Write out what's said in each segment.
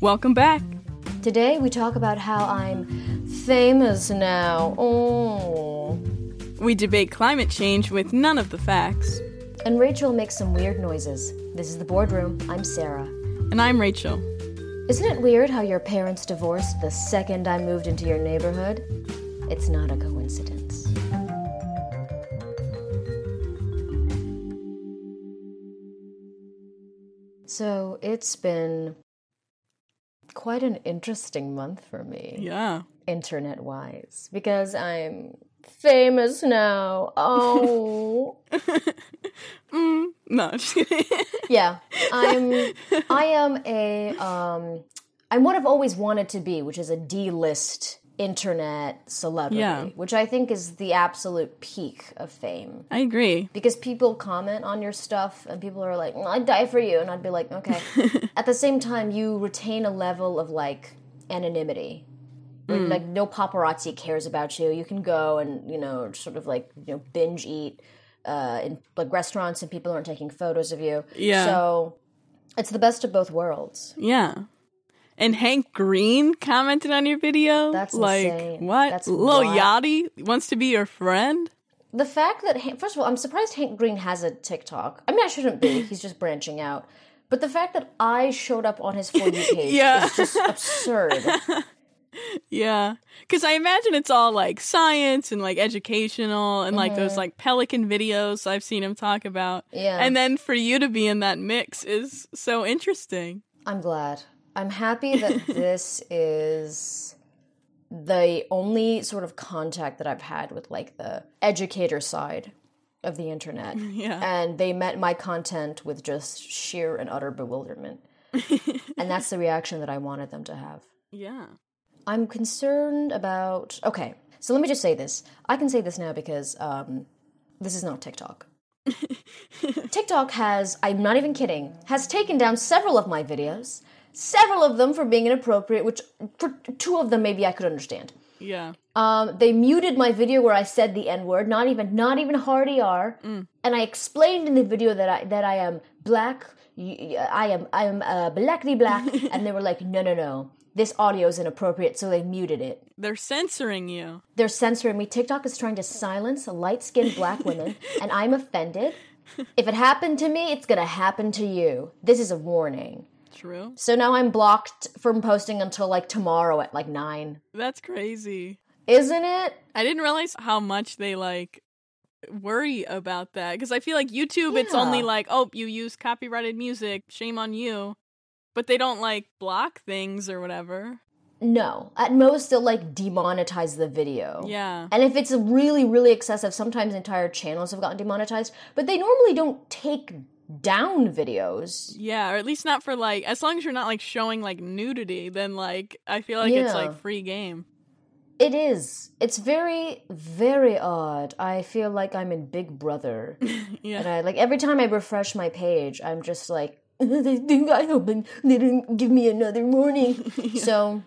Welcome back. Today we talk about how I'm famous now. Oh. We debate climate change with none of the facts. And Rachel makes some weird noises. This is the Boredroom. I'm Sara. And I'm Rachel. Isn't it weird how your parents divorced the second I moved into your neighborhood? It's not a coincidence. So it's been quite an interesting month for me, Yeah. internet wise, because I'm famous now. Oh. Mm, no, just kidding. yeah i'm i am a um i'm what i've always wanted to be which is a d-list internet celebrity Yeah. which i think is the absolute peak of fame I agree. because people comment on your stuff and people are like i'd die for you and i'd be like okay at the same time you retain a level of like anonymity Like- like no paparazzi cares about you you can go and you know sort of like you know binge eat uh, in like restaurants and people aren't taking photos of you Yeah. so it's the best of both worlds Yeah. And Hank Green commented on your video. That's like insane. what? That's Lil wild. Yachty wants to be your friend. the fact that first of all i'm surprised hank green has a tiktok i mean i shouldn't be he's just branching out but the fact that i showed up on his for you page Yeah. is just absurd Yeah. Because I imagine it's all like science and like educational and like those mm-hmm. like pelican videos I've seen him talk about. Yeah. And then for you to be in that mix is so interesting. I'm glad. I'm happy that this is the only sort of contact that I've had with like the educator side of the internet. Yeah. And they met my content with just sheer and utter bewilderment. and that's the reaction that I wanted them to have. Yeah. I'm concerned about. Okay, so let me just say this. I can say this now because um, this is not TikTok. TikTok has, I'm not even kidding, has taken down several of my videos, several of them for being inappropriate, which for two of them maybe I could understand. Yeah. Um, they muted my video where I said the N word, not even not even hard ER, and I explained in the video that I that I am black. I am I am uh, blackly black, and they were like, no no no, this audio is inappropriate, so they muted it. They're censoring you. They're censoring me. TikTok is trying to silence light skinned black women, and I'm offended. If it happened to me, it's gonna happen to you. This is a warning. True. So now I'm blocked from posting until like tomorrow at like nine. That's crazy. Isn't it? I didn't realize how much they like worry about that because I feel like YouTube it's only like oh you use copyrighted music shame on you but they don't like block things or whatever No. At most, they'll like demonetize the video. yeah And if it's really, really excessive, sometimes entire channels have gotten demonetized, but they normally don't take down videos. yeah or at least not for like as long as you're not like showing like nudity then like I feel like it's like free game It is. It's very, very odd. I feel like I'm in Big Brother. yeah And I like every time I refresh my page, I'm just like, they think I opened, they didn't give me another warning. So,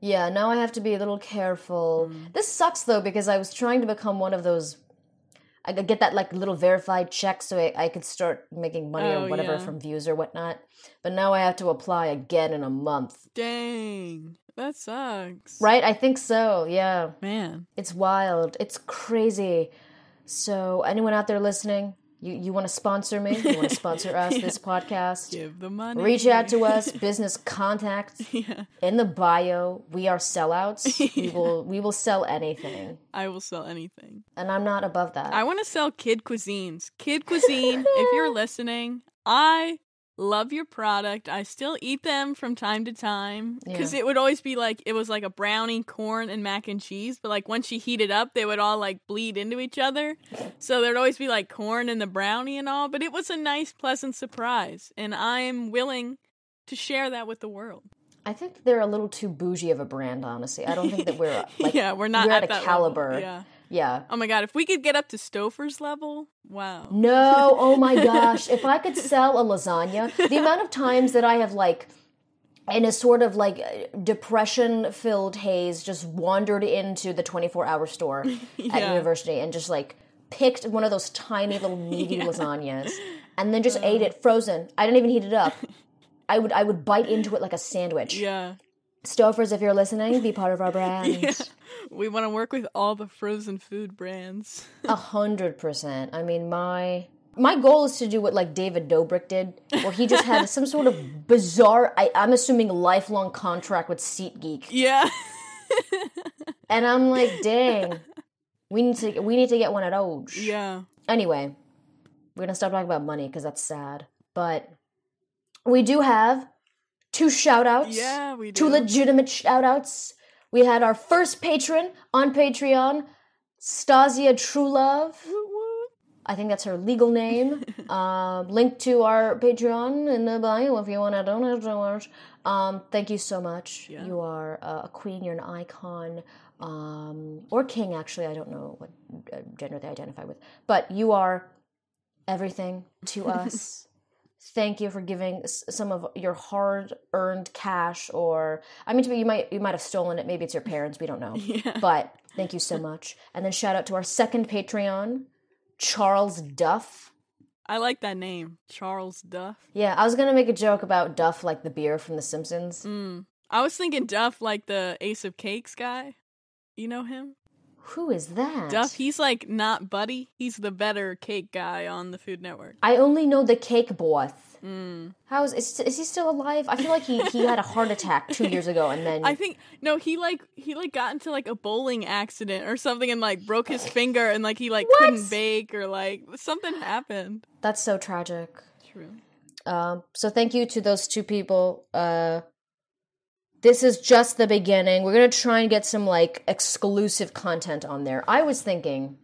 yeah, now I have to be a little careful. Mm. This sucks though because I was trying to become one of those. I could get that like little verified check so I, I could start making money Oh, or whatever yeah. from views or whatnot. But now I have to apply again in a month. dang that sucks Right? I think so. Yeah. man It's wild. It's crazy. So, anyone out there listening, you, you want to sponsor me? You want to sponsor us, this podcast? give the money Reach out to us, business contact yeah in the bio. We are sellouts. We will we will sell anything. I will sell anything And I'm not above that. I want to sell kid cuisines. Kid cuisine, if you're listening, I love your product. I still eat them from time to time because Yeah. it would always be like it was like a brownie, corn, and mac and cheese. But like once you heat it up, they would all like bleed into each other. So there'd always be like corn in the brownie and all. But it was a nice, pleasant surprise, and I am willing to share that with the world. I think they're a little too bougie of a brand, honestly. I don't think that we're like yeah, we're not we're at, at a that level. caliber. Yeah. Yeah. Oh my god, if we could get up to Stouffer's level, wow. No, oh my gosh. If I could sell a lasagna, the amount of times that I have like in a sort of like depression filled haze just wandered into the 24 hour store at university and just like picked one of those tiny little meaty lasagnas and then just uh. ate it frozen. I didn't even heat it up. I would I would bite into it like a sandwich. Yeah. Stouffer's, if you're listening, be part of our brand. Yeah. We want to work with all the frozen food brands. A hundred percent. I mean, my my goal is to do what like David Dobrik did, where he just had some sort of bizarre. I, I'm assuming lifelong contract with SeatGeek, Yeah. and I'm like, dang, we need to we need to get one at those. yeah. Anyway, we're gonna stop talking about money because that's sad. But we do have two shout outs. Yeah, we Two legitimate shout outs. We had our first patron on Patreon, Stasia Truelove. Woot woot. I think that's her legal name. um, link to our Patreon in the bio if you want to donate to us. Um, thank you so much. Yeah. You are uh, a queen. You're an icon. Um, or king, actually. I don't know what uh, gender they identify with. But you are everything to us. Thank you for giving s- some of your hard-earned cash, or I mean, to be you might you might have stolen it. Maybe it's your parents. We don't know. Yeah. But thank you so much. And then shout out to our second Patreon, Charles Duff. I like that name, Charles Duff. Yeah, I was gonna make a joke about Duff like the beer from The Simpsons. Mm. I was thinking Duff, like the Ace of Cakes guy. You know him? Who is that? Duff, he's like not Buddy. He's the better cake guy on the Food Network. I only know the cake boss. Mm. How is, is is he still alive? I feel like he, he had a heart attack two years ago, and then I think no, he like he like got into like a bowling accident or something and like broke his finger and like he like What? couldn't bake or like something happened. that's so tragic. True. Um, so thank you to those two people. Uh, this is just the beginning. We're gonna try and get some like exclusive content on there. I was thinking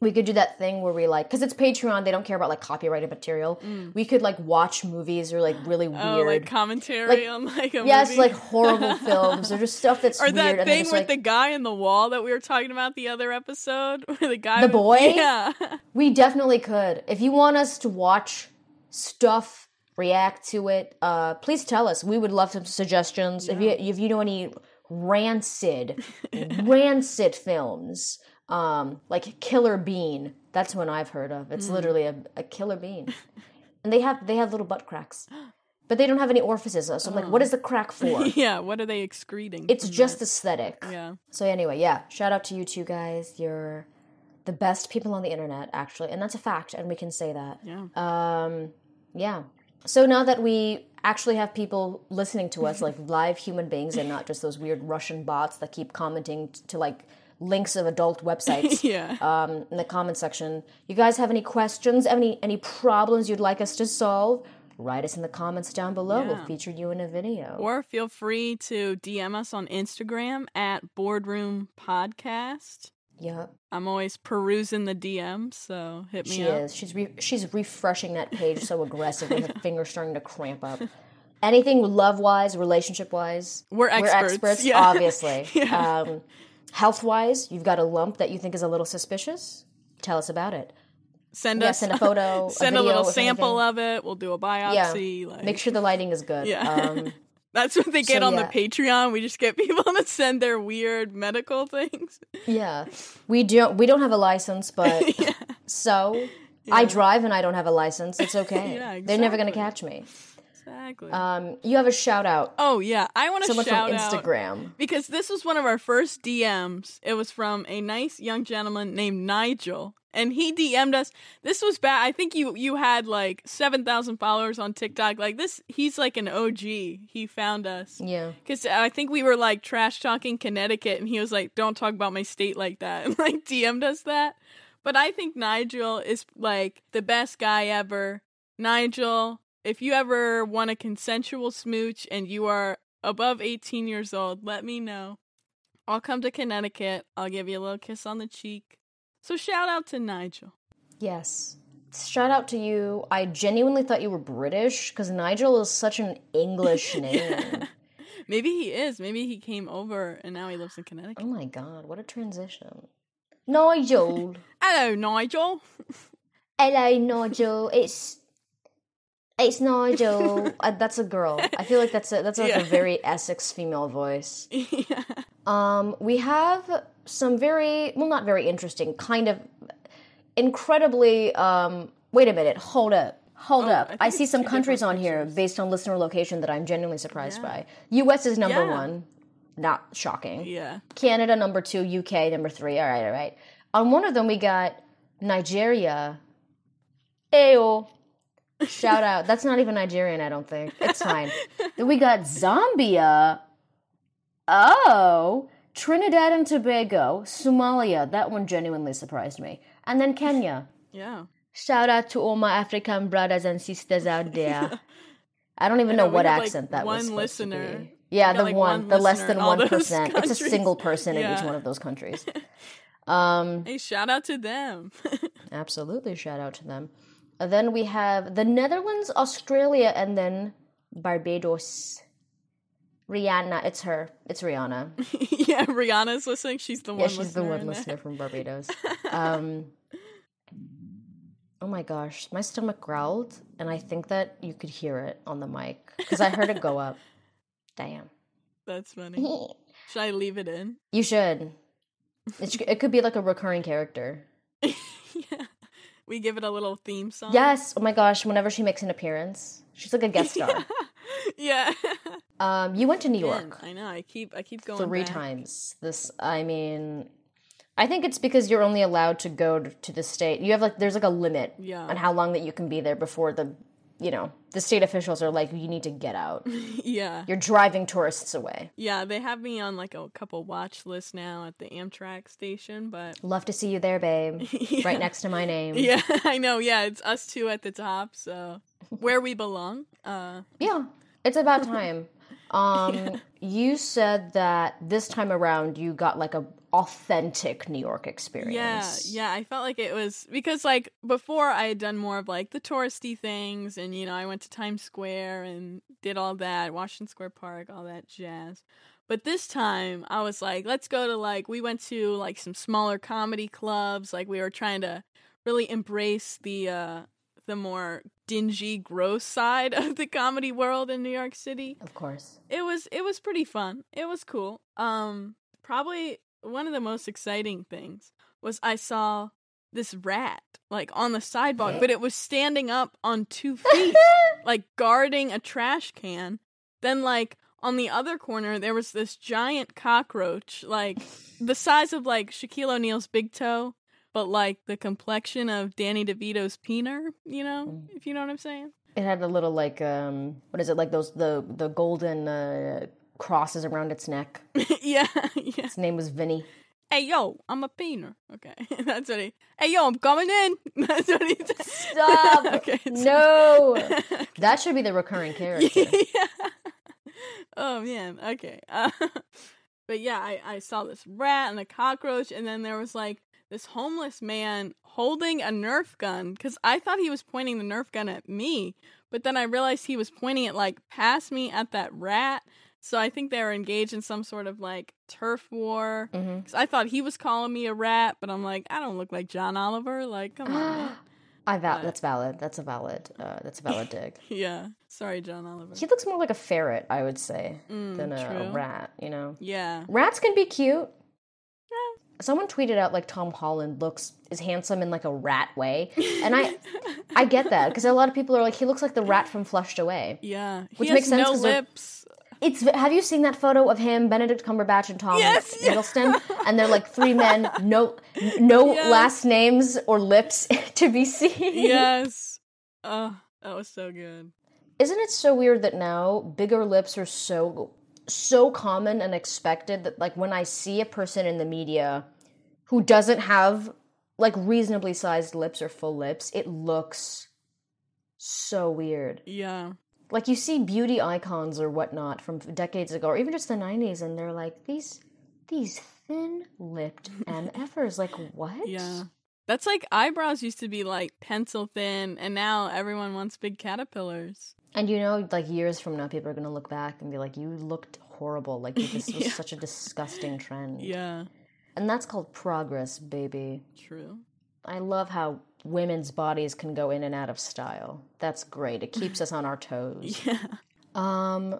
we could do that thing where we like because it's Patreon. They don't care about like copyrighted material. Mm. We could like watch movies or like really oh, weird. Oh, like commentary Like, on like a Yes, movie. like horrible films or just stuff that's or that thing with like, the guy in the wall that we were talking about the other episode, where the guy, The was- boy? yeah, We definitely could. If you want us to watch stuff, react to it, uh, please tell us. We would love some suggestions. If you if you know any rancid, rancid films, um, like Killer Bean, that's one I've heard of. It's literally a, a killer bean, and they have they have little butt cracks, but they don't have any orifices. So I'm like, what is the crack for? yeah. What are they excreting? It's just that? aesthetic. yeah. So anyway, yeah, shout out to you two guys. You're the best people on the internet, actually, and that's a fact, and we can say that. Yeah. Um, yeah. So now that we actually have people listening to us, like live human beings, and not just those weird Russian bots that keep commenting t- to like links of adult websites yeah. um, in the comment section. You guys have any questions? Any any problems you'd like us to solve? Write us in the comments down below. We'll feature you in a video. Or feel free to DM us on Instagram at Boredroom Podcast. Yeah, I'm always perusing the DMs, so hit me She up. is. She's re- she's refreshing that page so aggressively. Her fingers starting to cramp up. Anything love wise, relationship wise, We're we're experts. experts. yeah. Obviously, Yeah. um, health wise, you've got a lump that you think is a little suspicious. Tell us about it. Send Yeah, us send a photo, send a, a, little sample anything. of it. We'll do a biopsy. Like, Make sure the lighting is good. Yeah. Um, That's what they get So, on yeah. the Patreon. We just get people to send their weird medical things. yeah. We don't we don't have a license, but yeah. so I drive and I don't have a license. It's okay. Yeah, They're never going to catch me. Exactly. Um, you have a shout out. oh yeah, I want to shout from out Instagram. because this was one of our first DMs. It was from a nice young gentleman named Nigel, and he DM'd us. This was bad. I think you you had like seven thousand followers on TikTok. Like this, he's like an OG. He found us. Yeah. Because I think we were like trash talking Connecticut, and he was like, "Don't talk about my state like that," and like DM'd us that. But I think Nigel is like the best guy ever. Nigel, if you ever want a consensual smooch and you are above 18 years old, let me know. I'll come to Connecticut. I'll give you a little kiss on the cheek. So shout out to Nigel. Yes. Shout out to you. I genuinely thought you were British because Nigel is such an English name. Maybe he is. Maybe he came over and now he lives in Connecticut. Oh my god, what a transition. Nigel. Hello, Nigel. Hello, Nigel. It's it's Nigel. uh, that's a girl. I feel like that's a that's like Yeah. a very Essex female voice. yeah. Um, we have some very well, not very interesting, kind of incredibly. Um, wait a minute, hold up, Hold Oh, up. I I, see some countries on here based on listener location that I'm genuinely surprised Yeah. by. US is number Yeah. one. Not shocking. Yeah. Canada number two, UK number three. All right, all right. On one of them, we got Nigeria. Ayo. Shout out. That's not even Nigerian, I don't think. It's fine. then we got Zambia. Oh. Trinidad and Tobago. Somalia. That one genuinely surprised me. And then Kenya. Yeah. Shout out to all my African brothers and sisters out there. I don't even know, know what have, like, accent that was. one to listener. be. Yeah, the like, one, one the less than one. It's a single person in each one of those countries. Um, Hey, shout out to them. absolutely, shout out to them. And then we have the Netherlands, Australia, and then Barbados. Rihanna, it's her. It's Rihanna. yeah, Rihanna's listening. She's the one. Yeah, she's the one listener from Barbados. Um, oh my gosh, my stomach growled, and I think that you could hear it on the mic because I heard it go up. Damn. That's funny. Should I leave it in? You should. It, it could be like a recurring character. yeah. We give it a little theme song. Yes. Oh my gosh. Whenever she makes an appearance, she's like a guest star. yeah. um, you went to New York I know. I keep. I keep going. three back. times. This. I mean, I think it's because you're only allowed to go to, to the state. You have like there's like a limit Yeah. on how long that you can be there before the, you know, the state officials are like you need to get out. Yeah. You're driving tourists away. Yeah. They have me on like a couple watch lists now at the Amtrak station, but Love to see you there, babe. yeah. Right next to my name. Yeah, I know. Yeah, it's us two at the top. So where we belong. Uh, Yeah, it's about time. Um, you said that this time around you got like a authentic New York experience. yeah, yeah. I felt like it was because like before I had done more of like the touristy things, and you know I went to Times Square and did all that, Washington Square Park, all that jazz. But this time I was like, let's go to like we went to like some smaller comedy clubs. Like we were trying to really embrace the uh the more dingy, gross side of the comedy world in New York City. Of course. it was it was pretty fun. It was cool. Um probably one of the most exciting things was I saw this rat like on the sidewalk, but it was standing up on two feet, like guarding a trash can. Then like on the other corner there was this giant cockroach, like the size of like Shaquille O'Neal's big toe, but like the complexion of Danny DeVito's peener, you know, if you know what I'm saying. It had a little like um, what is it like those the the golden uh, crosses around its neck. yeah, yeah. Its name was Vinny. hey yo, I'm a peener. Okay, that's what he. Hey yo, I'm coming in. That's what he said. Stop! okay, No, that should be the recurring character. yeah. Oh man. Okay. Uh, but yeah, I I saw this rat and a cockroach, and then there was like this homeless man holding a Nerf gun because I thought he was pointing the Nerf gun at me, but then I realized he was pointing it like past me at that rat. So I think they were engaged in some sort of like turf war. Mhm. Because I thought he was calling me a rat, but I'm like, I don't look like John Oliver. Like, come on. I val- But- that's valid. That's a valid. Uh, that's a valid dig. yeah. Sorry, John Oliver. He looks more like a ferret, I would say, Mm, than a, a rat. You know. Yeah. Rats can be cute. Someone tweeted out like Tom Holland looks is handsome in like a rat way, and I I get that because a lot of people are like he looks like the rat from Flushed Away. Yeah. He Which makes sense no 'cause lips. It's have you seen that photo of him, Benedict Cumberbatch and Tom Yes. Hiddleston, and they're like three men, no no Yes. last names or lips to be seen. yes. Oh, that was so good. Isn't it so weird that now bigger lips are so so common and expected that like when I see a person in the media who doesn't have like reasonably sized lips or full lips, it looks so weird. Yeah. Like you see beauty icons or whatnot from decades ago, or even just the '90s, and they're like these these thin-lipped MFers. Like what? Yeah. That's like eyebrows used to be like pencil thin, and now everyone wants big caterpillars. And you know, like years from now, people are gonna look back and be like, "You looked horrible. Like this was Yeah. such a disgusting trend." Yeah. And that's called progress, baby. True. I love how women's bodies can go in and out of style. That's great. It keeps us on our toes. Yeah. Um,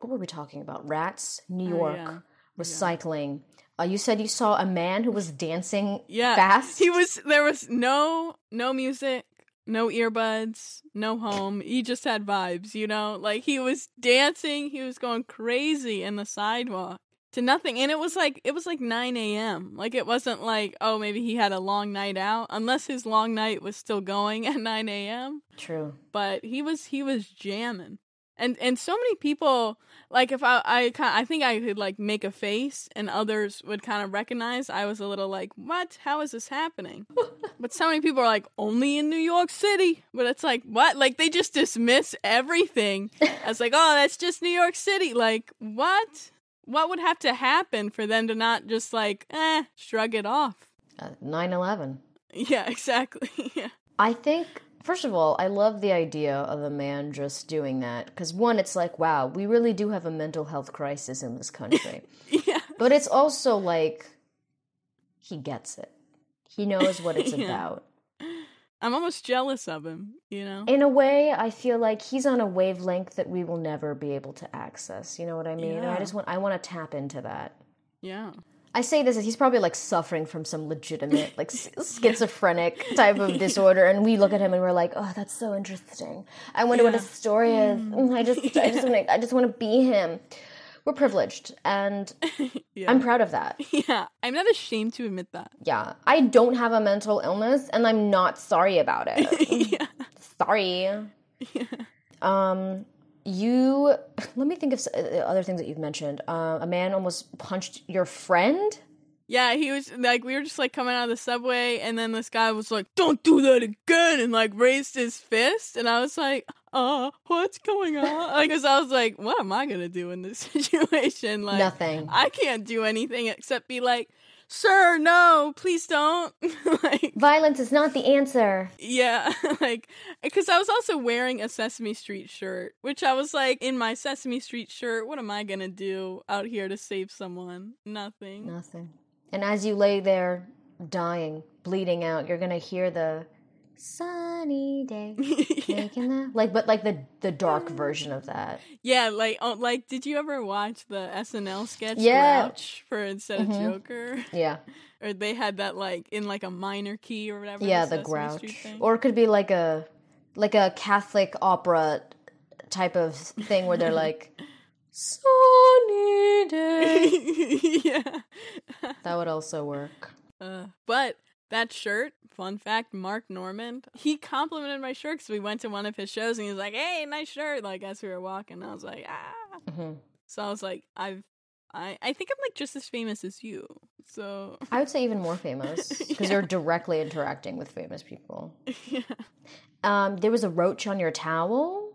what were we talking about? Rats, New Oh, York, yeah. recycling. Uh, you said you saw a man who was dancing Yeah. fast. He was there was no no music, no earbuds, no home. He just had vibes, you know? Like he was dancing, he was going crazy in the sidewalk to nothing. And it was like it was like nine AM. Like it wasn't like, oh maybe he had a long night out. Unless his long night was still going at nine AM. True. But he was he was jamming and and so many people like if I I kind I think I could like make a face and others would kind of recognize I was a little like what how is this happening but so many people are like only in New York City but it's like what like they just dismiss everything as like oh that's just New York City like what what would have to happen for them to not just like eh shrug it off Uh, 9/11. yeah exactly yeah I think first of all, I love the idea of a man just doing that because one, it's like, wow, we really do have a mental health crisis in this country. yeah but it's also like he gets it. He knows what it's Yeah. about. I'm almost jealous of him you know In a way, I feel like he's on a wavelength that we will never be able to access. You know what I mean? And I just want I want to tap into that. yeah I say this as he's probably like suffering from some legitimate like schizophrenic type of disorder, and we look at him and we're like, "Oh, that's so interesting. I wonder what his story is. Mm, I just, I just want to, I just want to be him." We're privileged, and yeah I'm proud of that. Yeah, I'm not ashamed to admit that. Yeah, I don't have a mental illness, and I'm not sorry about it. yeah. sorry. Um, you let me think of s- uh, other things that you've mentioned. Uh, a man almost punched your friend. Yeah, he was like, we were just like coming out of the subway, and then this guy was like, "Don't do that again," and like raised his fist, and I was like, "Uh, what's going on?" Because I was like, "What am I gonna do in this situation?" Like, Nothing. I can't do anything except be like, "Sir, no, please don't." like, Violence is not the answer. Yeah, like because I was also wearing a Sesame Street shirt, which I was like, in my Sesame Street shirt, what am I gonna do out here to save someone? Nothing. Nothing. And as you lay there dying, bleeding out, you're gonna hear the sunny day yeah. making that like but like the the dark version of that. yeah, like oh, like did you ever watch the SNL sketch Yeah. Grouch for instead Mhm. of Joker? Yeah. Or they had that like in like a minor key or whatever. Yeah, the grouch. Or it could be like a like a Catholic opera type of thing where they're like sunny day. yeah. That would also work. Uh, but that shirt, fun fact, Mark Normand, he complimented my shirt because we went to one of his shows and he was like, "Hey, nice shirt!" Like as we were walking, I was like, "Ah." hmm So I was like, "I've, I, I think I'm like just as famous as you." So I would say even more famous because Yeah. you're directly interacting with famous people. yeah, Um, there was a roach on your towel.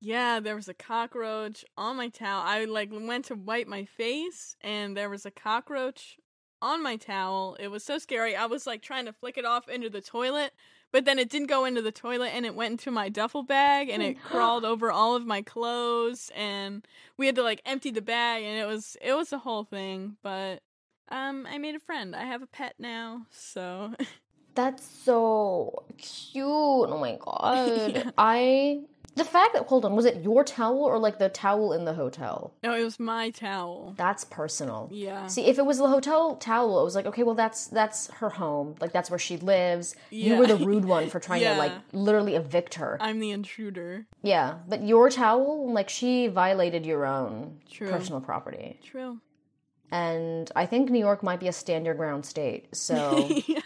yeah, there was a cockroach on my towel. I like went to wipe my face and there was a cockroach on my towel. It was so scary. I was like trying to flick it off into the toilet, but then it didn't go into the toilet and it went into my duffel bag and it crawled over all of my clothes and we had to like empty the bag and it was it was a whole thing, but um I made a friend. I have a pet now, so That's so cute. Oh my god. Yeah. I the fact that hold on, was it your towel or like the towel in the hotel? no, it was my towel. That's personal. Yeah. See, if it was the hotel towel, it was like, okay, well that's that's her home. Like that's where she lives. You were the rude one for trying to like literally evict her. I'm the intruder. yeah. But your towel, like she violated your own True. personal property. True. And I think New York might be a stand your ground state. So yeah,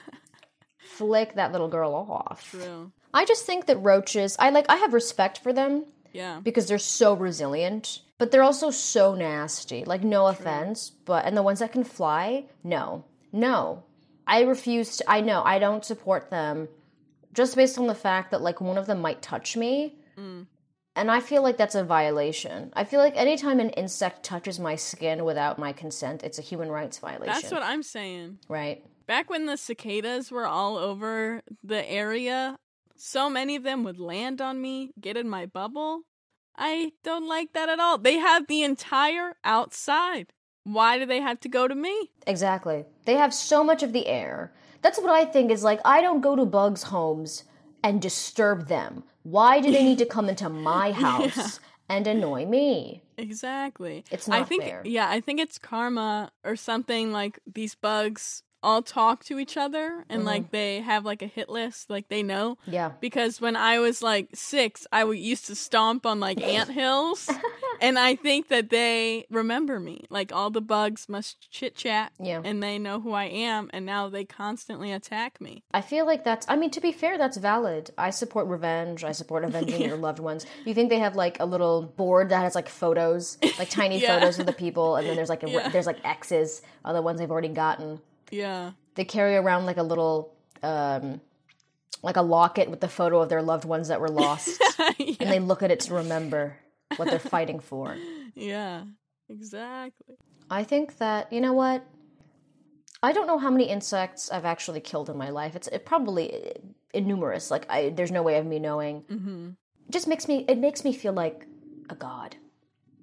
flick that little girl off. true. I just think that roaches, I like I have respect for them Yeah. because they're so resilient, but they're also so nasty. Like no offense, but and the ones that can fly, no. No. I refuse to I know I don't support them just based on the fact that like one of them might touch me. Mm. And I feel like that's a violation. I feel like anytime an insect touches my skin without my consent, it's a human rights violation. That's what I'm saying. right? Back when the cicadas were all over the area, so many of them would land on me, get in my bubble. I don't like that at all. They have the entire outside. Why do they have to go to me? Exactly. They have so much of the air. That's what I think is like, I don't go to bugs' homes and disturb them. Why do they need to come into my house and annoy me? Exactly. It's I not think fair. yeah, I think it's karma or something like these bugs all talk to each other and Mhm. like they have like a hit list, like they know. Yeah. Because when I was like six, i used to stomp on like ant hills, and I think that they remember me. Like all the bugs must chit chat, Yeah. and they know who I am, and now they constantly attack me. I feel like that's, I mean, to be fair, that's valid. I support revenge. I support avenging your loved ones. You think they have like a little board that has like photos, like tiny Yeah. photos of the people, and then there's like, a, Yeah. there's like X's on the ones they've already gotten. Yeah, They carry around like a little, um, like a locket with the photo of their loved ones that were lost, and they look at it to remember what they're fighting for. yeah, exactly. I think that you know what. I don't know how many insects I've actually killed in my life. It's it probably innumerous. Like I, there's no way of me knowing. hmm It just makes me. It makes me feel like a god.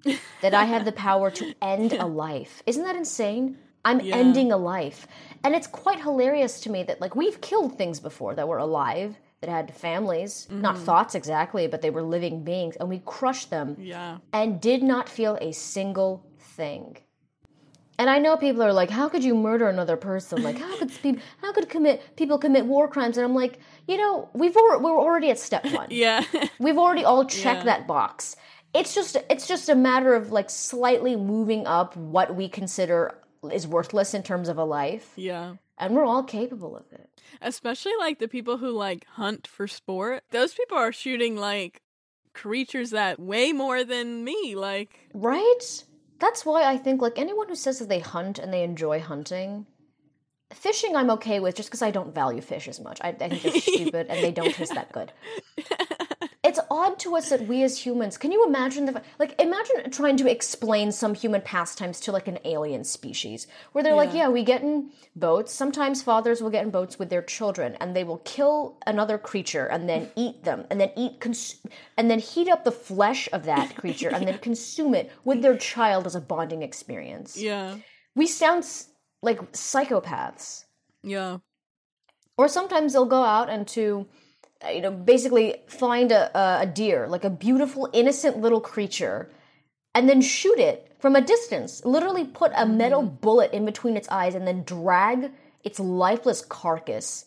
that I have the power to end a life. Isn't that insane? I'm Yeah. ending a life, and it's quite hilarious to me that like we've killed things before that were alive that had families, not mm-hmm. thoughts exactly, but they were living beings, and we crushed them Yeah, and did not feel a single thing. And I know people are like, "How could you murder another person? Like, how could people, how could commit people commit war crimes?" And I'm like, you know, we've al- we're already at step one. yeah, We've already all checked Yeah. that box. It's just it's just a matter of like slightly moving up what we consider is worthless in terms of a life, yeah. and we're all capable of it. Especially like the people who like hunt for sport. Those people are shooting like creatures that way more than me. Like, Right? That's why I think like anyone who says that they hunt and they enjoy hunting, fishing I'm okay with just because I don't value fish as much. I, I think they're stupid and they don't taste that good. It's odd to us that we as humans can you imagine the like imagine trying to explain some human pastimes to like an alien species where they're like, Yeah. yeah, we get in boats. Sometimes fathers will get in boats with their children and they will kill another creature and then eat them and then eat cons- and then heat up the flesh of that creature and then consume it with their child as a bonding experience. yeah, We sound s- like psychopaths. yeah, Or sometimes they'll go out and to, Uh, you know, basically find a, a, deer, like a beautiful, innocent little creature, and then shoot it from a distance. Literally put a mm-hmm. metal bullet in between its eyes and then drag its lifeless carcass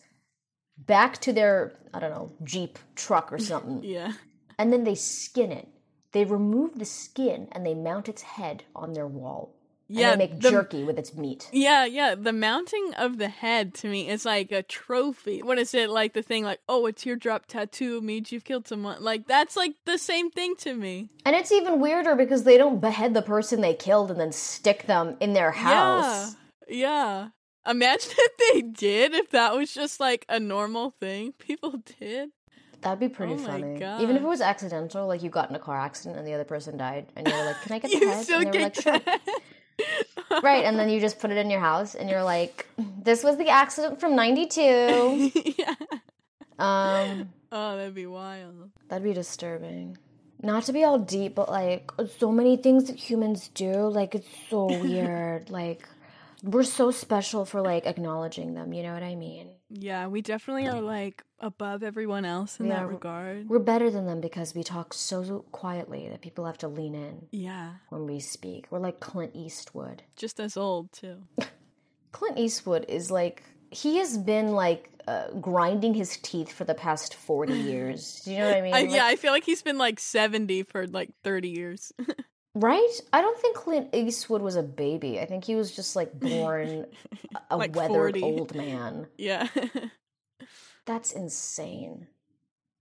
back to their, I don't know, Jeep, truck, or something. yeah. and then they skin it. They remove the skin and they mount its head on their wall. Yeah, and they make the- jerky with its meat. Yeah, yeah. The mounting of the head to me is like a trophy. What is it like the thing like, oh, a teardrop tattoo means you've killed someone? Like that's like the same thing to me. And it's even weirder because they don't behead the person they killed and then stick them in their house. Yeah. Yeah. Imagine if they did, if that was just like a normal thing people did. That'd be pretty Oh funny. God. Even if it was accidental, like you got in a car accident and the other person died, and you were like, "Can I get the You head?" still and they were like, "Sure." Right, and then you just put it in your house, and you're like, "This was the accident from '92." yeah. um, Oh, that'd be wild. That'd be disturbing. Not to be all deep, but like so many things that humans do, like it's so weird. like we're so special for like acknowledging them, you know what I mean? Yeah, we definitely are like above everyone else in Yeah, that regard. We're better than them because we talk so, quietly that people have to lean in Yeah. when we speak. We're like Clint Eastwood. Just as old too. Clint Eastwood is like he has been like uh, grinding his teeth for the past 40 years. Do you know what I mean? I, Like, yeah, I feel like he's been like 70 for like 30 years. Right? I don't think Clint Eastwood was a baby. I think he was just like born a Like weathered 40. old man. yeah. That's insane.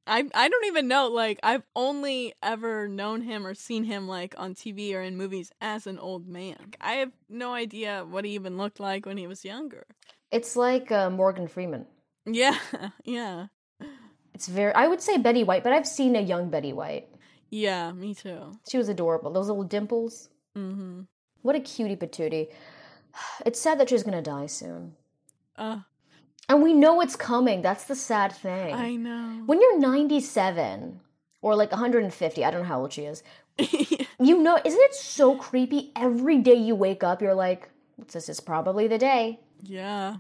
I I don't even know like I've only ever known him or seen him like on TV or in movies as an old man. I have no idea what he even looked like when he was younger. It's like uh, Morgan Freeman. Yeah. Yeah. It's very I would say Betty White, but I've seen a young Betty White. Yeah, me too. She was adorable. Those little dimples. Mhm. What a cutie patootie. It's sad that she's to die soon. Uh And we know it's coming. That's the sad thing. I know. When you're 97 or like 150, I don't know how old she is. You know, isn't it so creepy? Every day you wake up, you're like, this is probably the day. yeah.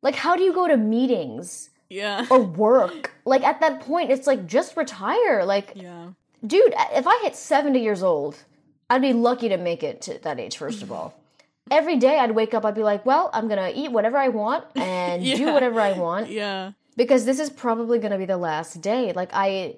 Like, how do you go to meetings Yeah. or work? Like, at that point, it's like, just retire. Like, Yeah. Dude, if I hit 70 years old, I'd be lucky to make it to that age, first of all. every day I'd wake up, I'd be like, well, I'm gonna eat whatever I want and do whatever I want Yeah. because this is probably gonna be the last day. Like I,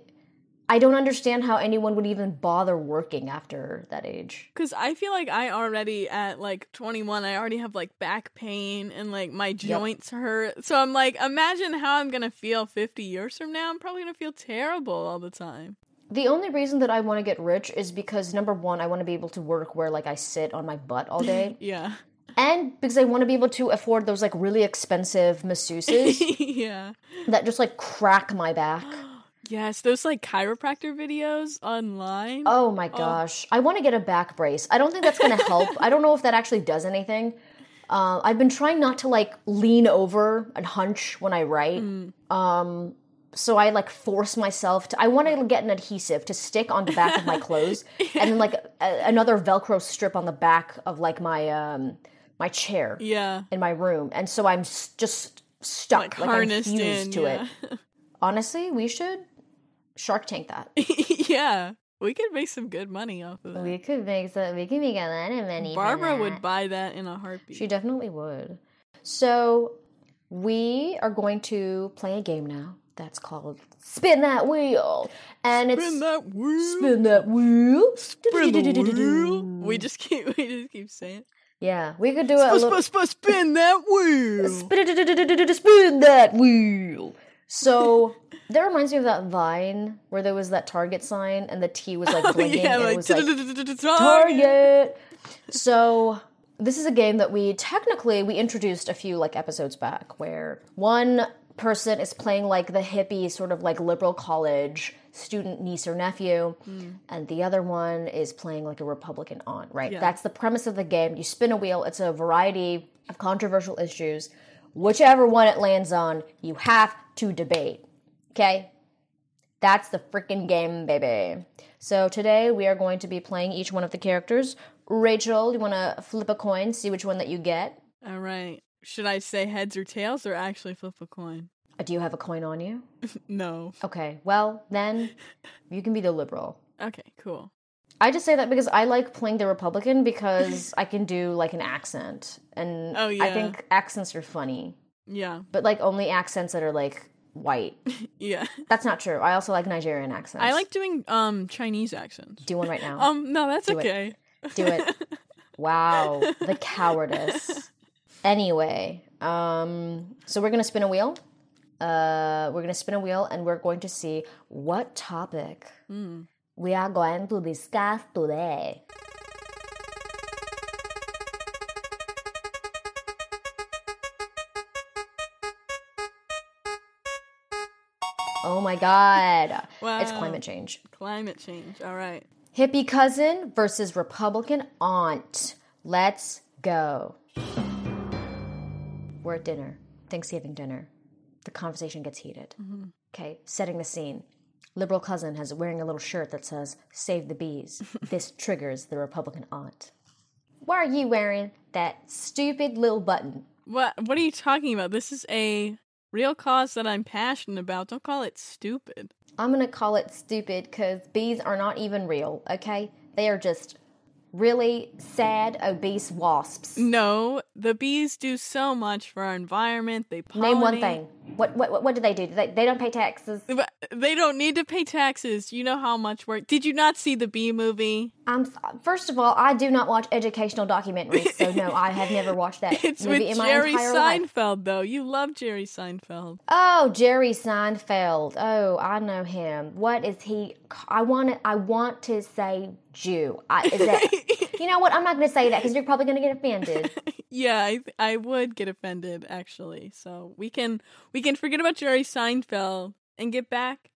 I don't understand how anyone would even bother working after that age. Cause I feel like I already at like 21, I already have like back pain and like my joints hurt. So I'm like, imagine how I'm gonna feel 50 years from now. I'm probably gonna feel terrible all the time. The only reason that I want to get rich is because number one, I want to be able to work where like I sit on my butt all day, Yeah. and because I want to be able to afford those like really expensive masseuses yeah. that just like crack my back. Yes, those like chiropractor videos online. Oh my gosh. I want to get a back brace. I don't think that's going to help. I don't know if that actually does anything. Uh, I've been trying not to like lean over and hunch when I write. Um, so I like force myself to. I want to get an adhesive to stick on the back of my clothes, and then like a, another Velcro strip on the back of like my um my chair Yeah. in my room, and so I'm s- just stuck, Like like, I'm fused in. to yeah. it. Honestly, we should Shark Tank that. yeah. We could make some good money off of that. We could make some. We could make a lot of money. Barbara would buy that in a heartbeat. She definitely would. So we are going to play a game now. That's called Spin That Wheel, and it's Spin that wheel. Spin That Wheel. Spin the wheel. We just keep we just keep saying Yeah, we could do it a Spin, little. spin, spin, spin that wheel. Spin that wheel. So that reminds me of that Vine where there was that Target sign and the T was like Oh, blinking yeah, and it was like. Target. So this is a game that we technically we introduced a few like episodes back where one person is playing like the hippie sort of like liberal college student niece or nephew mm. and the other one is playing like a republican aunt right Yeah. that's the premise of the game you spin a wheel it's a variety of controversial issues whichever one it lands on you have to debate okay that's the freaking game, baby. So today we are going to be playing each one of the characters. Rachel, you want to flip a coin, see which one that you get? All right. Should I say heads or tails or actually flip a coin? Uh, Do you have a coin on you? No. Okay, well, then you can be the liberal. Okay, cool. I just say that because I like playing the Republican because I can do like an accent. And Oh, I think accents are funny, Yeah. but like only accents that are like white. Yeah. That's not true. I also like Nigerian accents. I like doing um Chinese accents. Do one right now. Um no, that's Do it. okay. Do it. Wow, the cowardice. Anyway, um, so we're gonna spin a wheel. Uh, we're gonna spin a wheel, and we're going to see what topic we are going to discuss today. Oh my god. It's climate change. Climate change. All right. Hippie cousin versus Republican aunt. Let's go. We're at dinner, Thanksgiving dinner. The conversation gets heated. Okay, setting the scene. Liberal cousin has wearing a little shirt that says "Save the bees." this triggers the Republican aunt. Why are you wearing that stupid little button? What what are you talking about? This is a real cause that I'm passionate about. Don't call it stupid. I'm gonna call it stupid because bees are not even real. Okay, they are just really sad, obese wasps. No, the bees do so much for our environment. They pollinate. Name one thing. What what what do they do? They, they don't pay taxes. They don't need to pay taxes. You know how much work. Did you not see the bee movie? I'm first of all, I do not watch educational documentaries, so no, I have never watched that It's movie with in my Jerry entire life. Seinfeld, though. You love Jerry Seinfeld. Oh, Jerry Seinfeld. Oh, I know him. What is he? I want to. I want to say Jew. I, is that? you know what? I'm not going to say that because you're probably going to get offended. Yeah, I I would get offended actually. So we can we can forget about Jerry Seinfeld and get back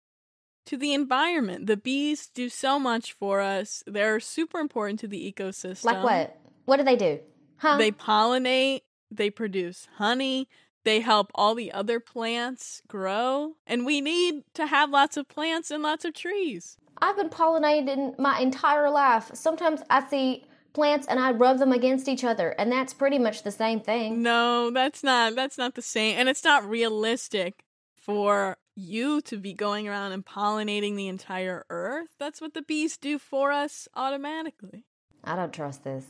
to the environment. The bees do so much for us. They're super important to the ecosystem. like what? What do they do? Huh? They pollinate, they produce honey, they help all the other plants grow, and we need to have lots of plants and lots of trees. I've been pollinating my entire life. Sometimes I see plants and I rub them against each other, and that's pretty much the same thing. No, that's not that's not the same and it's not realistic for you to be going around and pollinating the entire earth. That's what the bees do for us automatically. I don't trust this.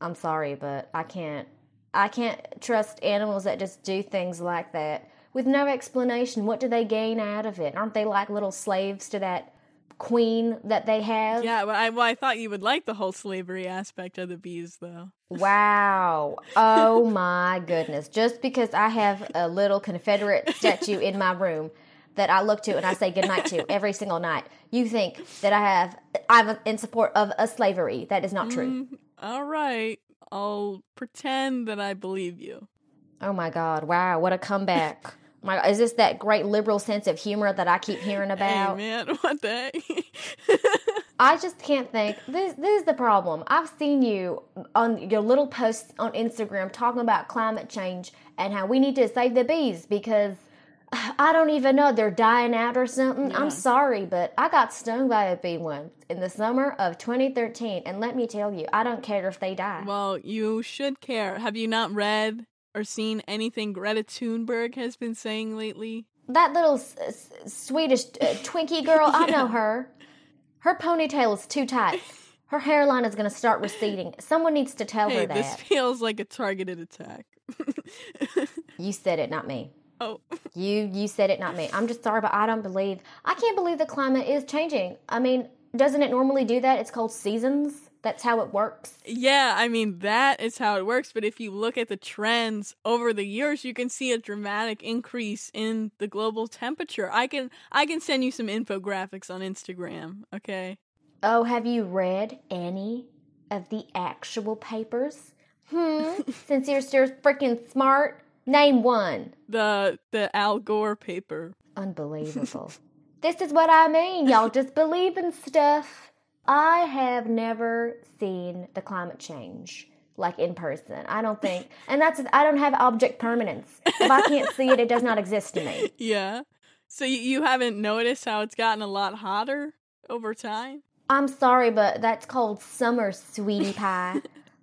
I'm sorry, but I can't. I can't trust animals that just do things like that with no explanation. What do they gain out of it? Aren't they like little slaves to that queen that they have? Yeah, but I, well, I thought you would like the whole slavery aspect of the bees, though. Wow. Oh my goodness. Just because I have a little Confederate statue in my room that I look to and I say goodnight to every single night, you think that I have I'm in support of a slavery. That is not true. Mm, all right. I'll pretend that I believe you. Oh my god. Wow, what a comeback. My, is this that great liberal sense of humor that I keep hearing Hey, about? man, what the? I just can't think. This this is the problem. I've seen you on your little posts on Instagram talking about climate change and how we need to save the bees because I don't even know they're dying out or something. Yeah. I'm sorry, but I got stung by a bee once in the summer of 2013, and let me tell you, I don't care if they die. well, you should care. Have you not read or seen anything Greta Thunberg has been saying lately? that little s- s- Swedish uh, Twinkie girl, I know her. Her ponytail is too tight. Her hairline is going to start receding. Someone needs to tell Hey, her that. this feels like a targeted attack. You said it, not me. Oh, You you said it, not me. I'm just sorry, but I don't believe. I can't believe the climate is changing. I mean, doesn't it normally do that? It's called seasons. That's how it works. yeah, I mean, that is how it works. But if you look at the trends over the years, you can see a dramatic increase in the global temperature. I can I can send you some infographics on Instagram, okay? Oh, have you read any of the actual papers? Hmm. Since you're so freaking smart, name one. The the Al Gore paper. Unbelievable. this is what I mean. Y'all just believe in stuff. I have never seen the climate change like in person. I don't think, and that's I don't have object permanence. If I can't see it, it does not exist to me. Yeah. So you, you haven't noticed how it's gotten a lot hotter over time? I'm sorry, but that's called summer, sweetie pie.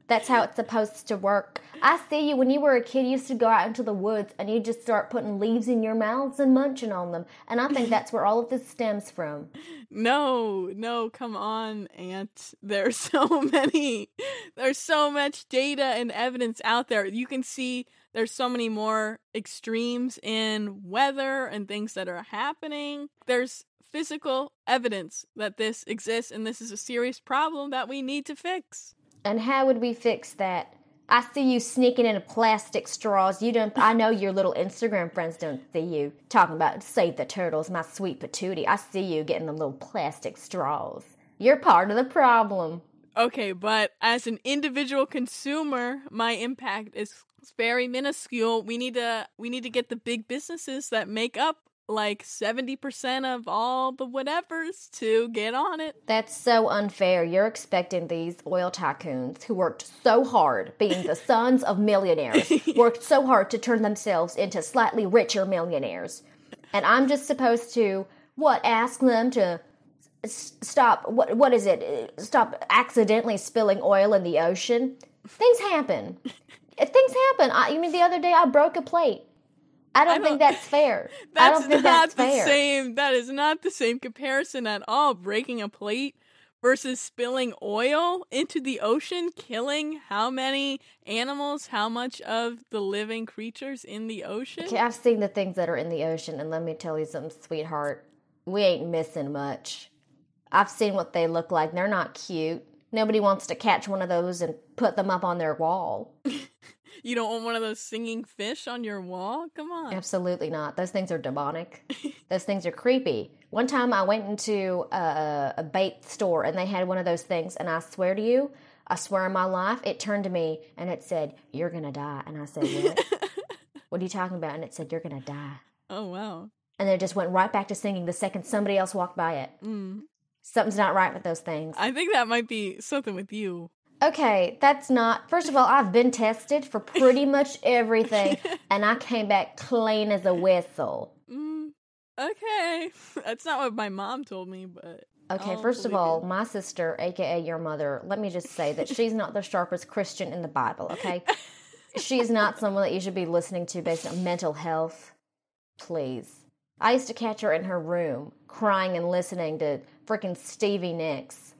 That's how it's supposed to work. I see you when you were a kid, you used to go out into the woods and you just start putting leaves in your mouths and munching on them. And I think that's where all of this stems from. No, no, come on, Aunt. There's so many, there's so much data and evidence out there. You can see there's so many more extremes in weather and things that are happening. There's physical evidence that this exists and this is a serious problem that we need to fix. And how would we fix that? I see you sneaking in plastic straws. You don't. I know your little Instagram friends don't see you talking about save the turtles, my sweet patootie. I see you getting the little plastic straws. You're part of the problem. Okay, but as an individual consumer, my impact is very minuscule. We need to we need to get the big businesses that make up like 70% of all the whatevers to get on it. That's so unfair. You're expecting these oil tycoons who worked so hard, being the sons of millionaires, worked so hard to turn themselves into slightly richer millionaires. And I'm just supposed to, what, ask them to s- stop, what, what is it, stop accidentally spilling oil in the ocean? Things happen. Things happen. I, you mean, the other day I broke a plate. I don't, think don't- that's fair. I That's don't think not that's the fair. same. That is not the same comparison at all. Breaking a plate versus spilling oil into the ocean, killing how many animals, how much of the living creatures in the ocean? Okay, I've seen the things that are in the ocean, and let me tell you something, sweetheart. We ain't missing much. I've seen what they look like. They're not cute. Nobody wants to catch one of those and put them up on their wall. You don't want one of those singing fish on your wall? Come on. Absolutely not. Those things are demonic. those things are creepy. One time I went into a, a bait store and they had one of those things, and I swear to you, I swear on my life, it turned to me and it said, You're gonna die. And I said, What? what are you talking about? And it said, You're gonna die. oh, wow. And then it just went right back to singing the second somebody else walked by it. Mm. Something's not right with those things. I think that might be something with you. Okay, that's not. First of all, I've been tested for pretty much everything, and I came back clean as a whistle. Mm, okay. That's not what my mom told me, but. Okay, I'll first of all, you. my sister, aka your mother, let me just say that she's not the sharpest Christian in the Bible, okay? she is not someone that you should be listening to based on mental health. Please. I used to catch her in her room crying and listening to freaking Stevie Nicks.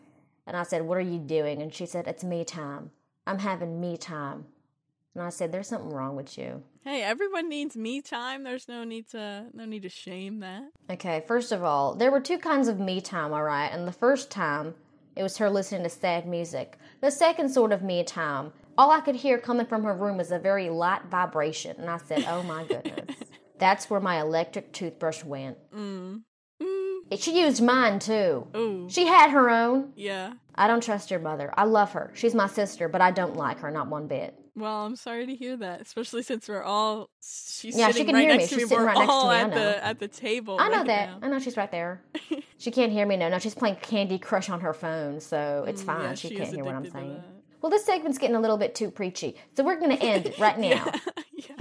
And I said, What are you doing? And she said, It's me time. I'm having me time. And I said, There's something wrong with you. Hey, everyone needs me time. There's no need to no need to shame that. Okay, first of all, there were two kinds of me time, all right? And the first time, it was her listening to sad music. The second sort of me time, all I could hear coming from her room was a very light vibration. And I said, Oh my goodness. That's where my electric toothbrush went. Mm. She used mine too. Ooh. She had her own. Yeah. I don't trust your mother. I love her. She's my sister, but I don't like her, not one bit. Well, I'm sorry to hear that, especially since we're all she's Yeah, she sitting can right hear me. next to She's me. sitting We're right next to all me, I at know. the at the table. I know right that. now. I know she's right there. she can't hear me No, No, she's playing Candy Crush on her phone, so it's Mm, fine. yeah, she, she can't hear what I'm saying. Well, this segment's getting a little bit too preachy, so we're going to end right now. yeah.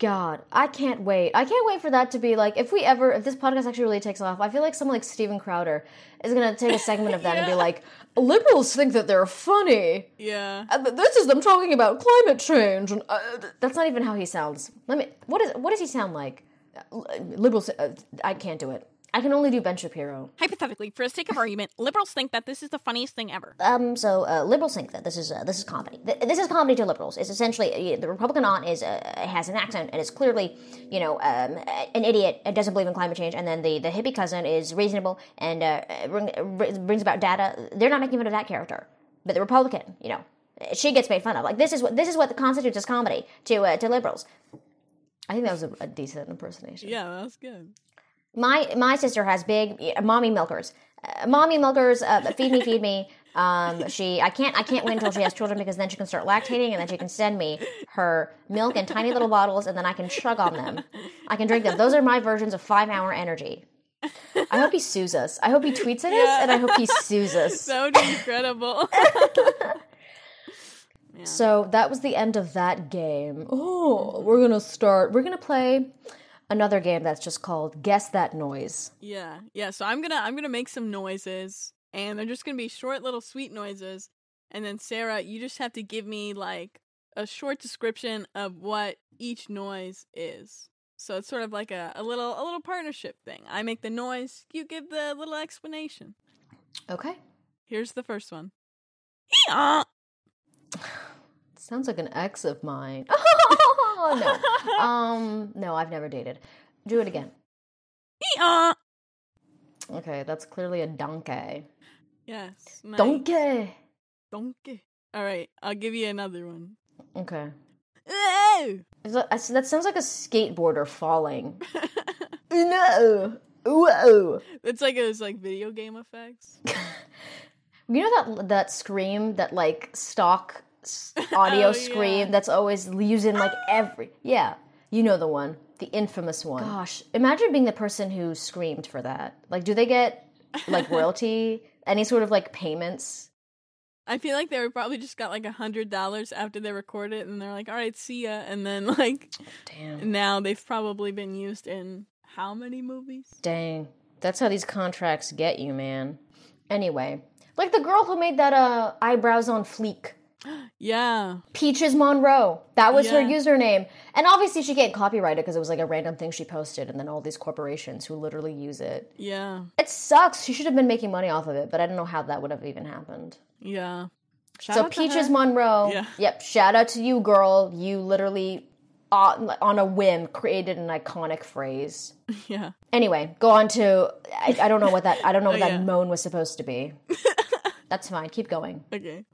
God, I can't wait. I can't wait for that to be like, if we ever, if this podcast actually really takes off, I feel like someone like Steven Crowder is going to take a segment of that and be like, liberals think that they're funny. Yeah. Uh, This is them talking about climate change, and uh, th- that's not even how he sounds. Let me. What is? What does he sound like? Uh, liberals. Uh, I can't do it. I can only do Ben Shapiro. Hypothetically, for the sake of argument, liberals think that this is the funniest thing ever. Um. So uh, liberals think that this is uh, this is comedy. Th- This is comedy to liberals. It's essentially uh, the Republican aunt is uh, has an accent and is clearly you know um, an idiot and doesn't believe in climate change, and then the the hippie cousin is reasonable and uh, bring, brings about data. They're not making fun of that character, but the Republican, you know, she gets made fun of. Like this is what this is what constitutes as comedy to uh, to liberals. I think that was a, a decent impersonation. Yeah, that was good. My my sister has big uh, mommy milkers. Uh, mommy milkers, uh, feed me, feed me. Um, she I can't I can't wait until she has children because then she can start lactating and then she can send me her milk in tiny little bottles and then I can chug on them. I can drink them. Those are my versions of five hour energy. I hope he sues us. I hope he tweets at us and I hope he sues us. That would be incredible. So that was the end of that game. Oh, we're gonna start. We're gonna play another game that's just called Guess That Noise. yeah, yeah. So I'm gonna I'm gonna make some noises, and they're just gonna be short, little, sweet noises. And then Sara, you just have to give me like a short description of what each noise is. So it's sort of like a, a little a little partnership thing. I make the noise, you give the little explanation. Okay. Here's the first one. Sounds like an ex of mine. no. Um, no, I've never dated. Do it again. Okay, that's clearly a donkey. Yes. nice. Donkey. Donkey. All right, I'll give you another one. Okay. Oh! That, I see- that sounds like a skateboarder falling. no. Whoa. it's like those like video game effects. You know that that scream, that like stock audio Oh, scream yeah. that's always used in like every yeah. You know the one, the infamous one. Gosh, imagine being the person who screamed for that. Like, do they get like royalty? Any sort of like payments? I feel like they were probably just got like a hundred dollars after they record it, and they're like, "All right, see ya." And then like Damn. now they've probably been used in how many movies? Dang. That's how these contracts get you, man. Anyway, like the girl who made that uh eyebrows on fleek. Yeah, Peaches Monroe. That was her username. And obviously she can't copyright it because it was like a random thing she posted and then all these corporations who literally use it. yeah, It sucks. She should have been making money off of it, but I don't know how that would have even happened. yeah. Shout so out to Peaches. Monroe. Yeah. Yep, shout out to you girl. You literally on, on a whim created an iconic phrase. yeah, Anyway, go on to I, I don't know what that I don't know oh, what Oh, that yeah. moan was supposed to be. That's fine. Keep going. okay.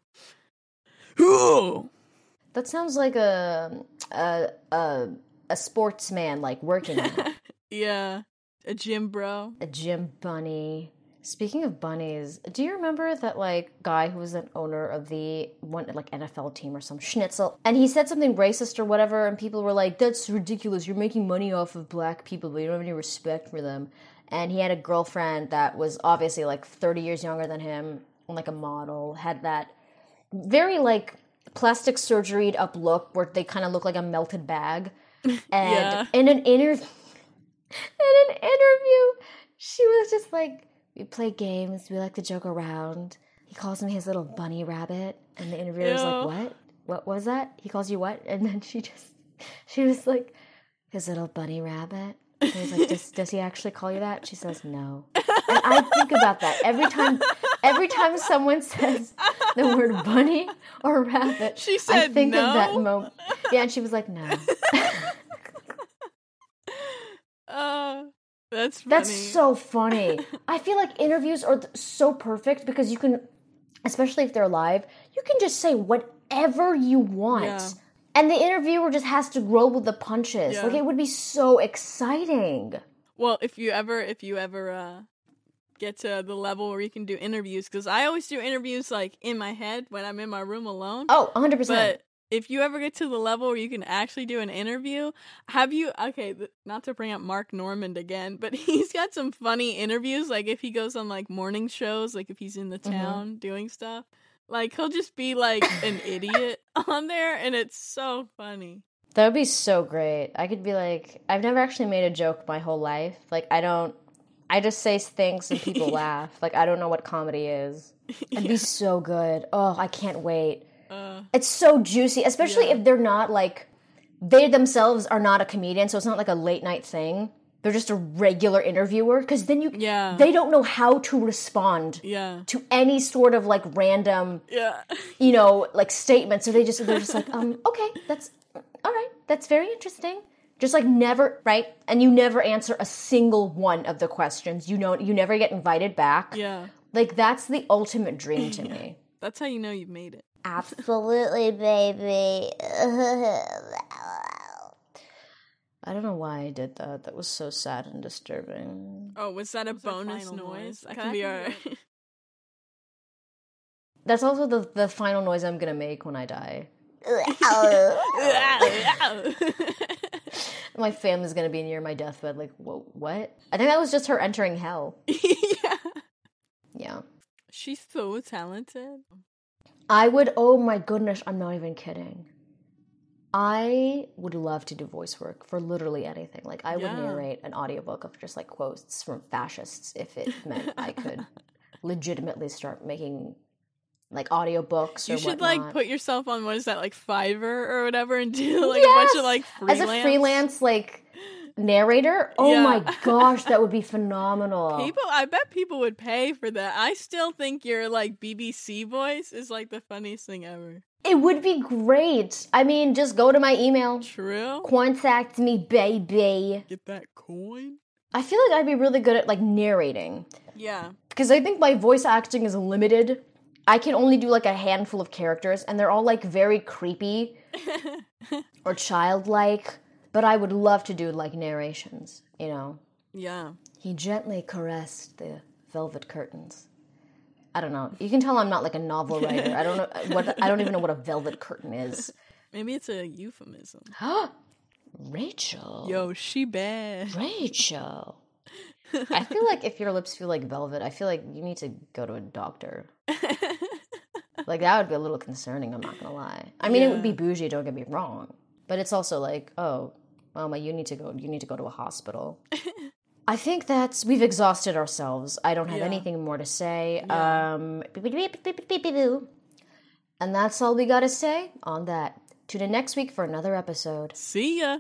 That sounds like a a a, a sportsman like working out. Yeah, a gym bro. a gym bunny. Speaking of bunnies, do you remember that like guy who was an owner of the one like NFL team or some schnitzel? And he said something racist or whatever, and people were like, "That's ridiculous! You're making money off of black people, but you don't have any respect for them." And he had a girlfriend that was obviously like 30 years younger than him, and, like a model, had that very like plastic surgeryed up look where they kind of look like a melted bag. And Yeah. in an interview, in an interview, she was just like, "We play games. We like to joke around." He calls me his little bunny rabbit, and the interviewer's Ew. like, "What? What was that?" He calls you what? And then she just, she was like, "His little bunny rabbit." And he's like, does, "Does he actually call you that?" She says, "No." And I think about that every time. Every time someone says the word bunny or rabbit, She I said think of that moment. Yeah, and she was like, "No." Uh, that's funny. That's so funny. I feel like interviews are so perfect because you can, especially if they're live, you can just say whatever you want. Yeah. And the interviewer just has to roll with the punches. Yeah. Like it would be so exciting. Well, if you ever, if you ever uh, get to the level where you can do interviews, because I always do interviews like in my head when I'm in my room alone. Oh, 100%. But if you ever get to the level where you can actually do an interview, have you? Okay, th- not to bring up Mark Normand again, but he's got some funny interviews. Like if he goes on like morning shows, like if he's in the Mhm. town doing stuff, like he'll just be like an idiot on there, and it's so funny. that would be so great. I could be like, I've never actually made a joke my whole life. Like, I don't, I just say things and people laugh. Like, I don't know what comedy is. It'd be so good. Oh, I can't wait. Uh, it's so juicy, especially Yeah. if they're not like they themselves are not a comedian, so it's not like a late night thing. They're just a regular interviewer because then you Yeah. they don't know how to respond yeah, to any sort of like random yeah, you know like statement. So they just they're just like um okay that's all right that's very interesting. Just like never right, and you never answer a single one of the questions. You know you never get invited back. yeah. Like that's the ultimate dream to me. That's how you know you've made it. Absolutely, baby. I don't know why I did that. That was so sad and disturbing. Oh, was that a was bonus final noise? noise. That can I be can our. That's also the, the final noise I'm gonna make when I die. My family's gonna be near my deathbed, like, whoa, what? I think that was just her entering hell. yeah. Yeah. She's so talented. I would, oh my goodness, I'm not even kidding. I would love to do voice work for literally anything. Like, I would Yeah. narrate an audiobook of just like quotes from fascists if it meant I could legitimately start making like audiobooks or You should whatnot. like put yourself on what is that like Fiverr or whatever and do like a bunch of like freelance. as a freelance like narrator. Oh Yeah. my gosh, that would be phenomenal. People, I bet people would pay for that. I still think your like BBC voice is like the funniest thing ever. It would be great. I mean, just go to my email, True. contact me, baby. Get that coin. I feel like I'd be really good at like narrating Yeah. because I think my voice acting is limited. I can only do like a handful of characters, and they're all like very creepy or childlike. But I would love to do like narrations, you know. yeah. He gently caressed the velvet curtains. I don't know. You can tell I'm not like a novel writer. I don't know what I don't even know what a velvet curtain is. Maybe it's a euphemism. Huh. Rachel. Yo, she bad. Rachel. I feel like if your lips feel like velvet, I feel like you need to go to a doctor. Like that would be a little concerning, I'm not gonna lie. I mean it would be bougie, don't get me wrong. But it's also like, oh, mama, you need to go you need to go to a hospital. I think that's we've exhausted ourselves. I don't have Yeah. anything more to say. Yeah. Um and that's all we gotta say on that. Tune in next week for another episode. See ya.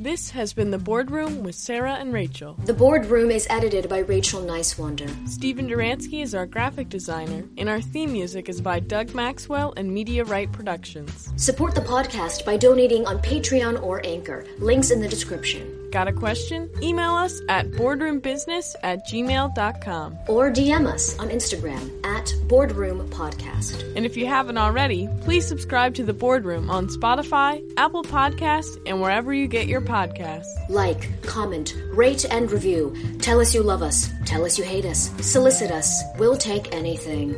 This has been The Boredroom with Sara and Rachel. The boredroom is edited by Rachel Nicewander. Stephen Duransky is our graphic designer, and our theme music is by Doug Maxwell and Media Right Productions. Support the podcast by donating on Patreon or Anchor. Links in the description. Got a question? Email us at boredroombusiness at gmail.com. Or DM us on Instagram at Boredroom Podcast. And if you haven't already, please subscribe to The Boredroom on Spotify, Apple Podcasts, and wherever you get your podcasts. Like, comment, rate, and review. Tell us you love us. Tell us you hate us. Solicit us. We'll take anything.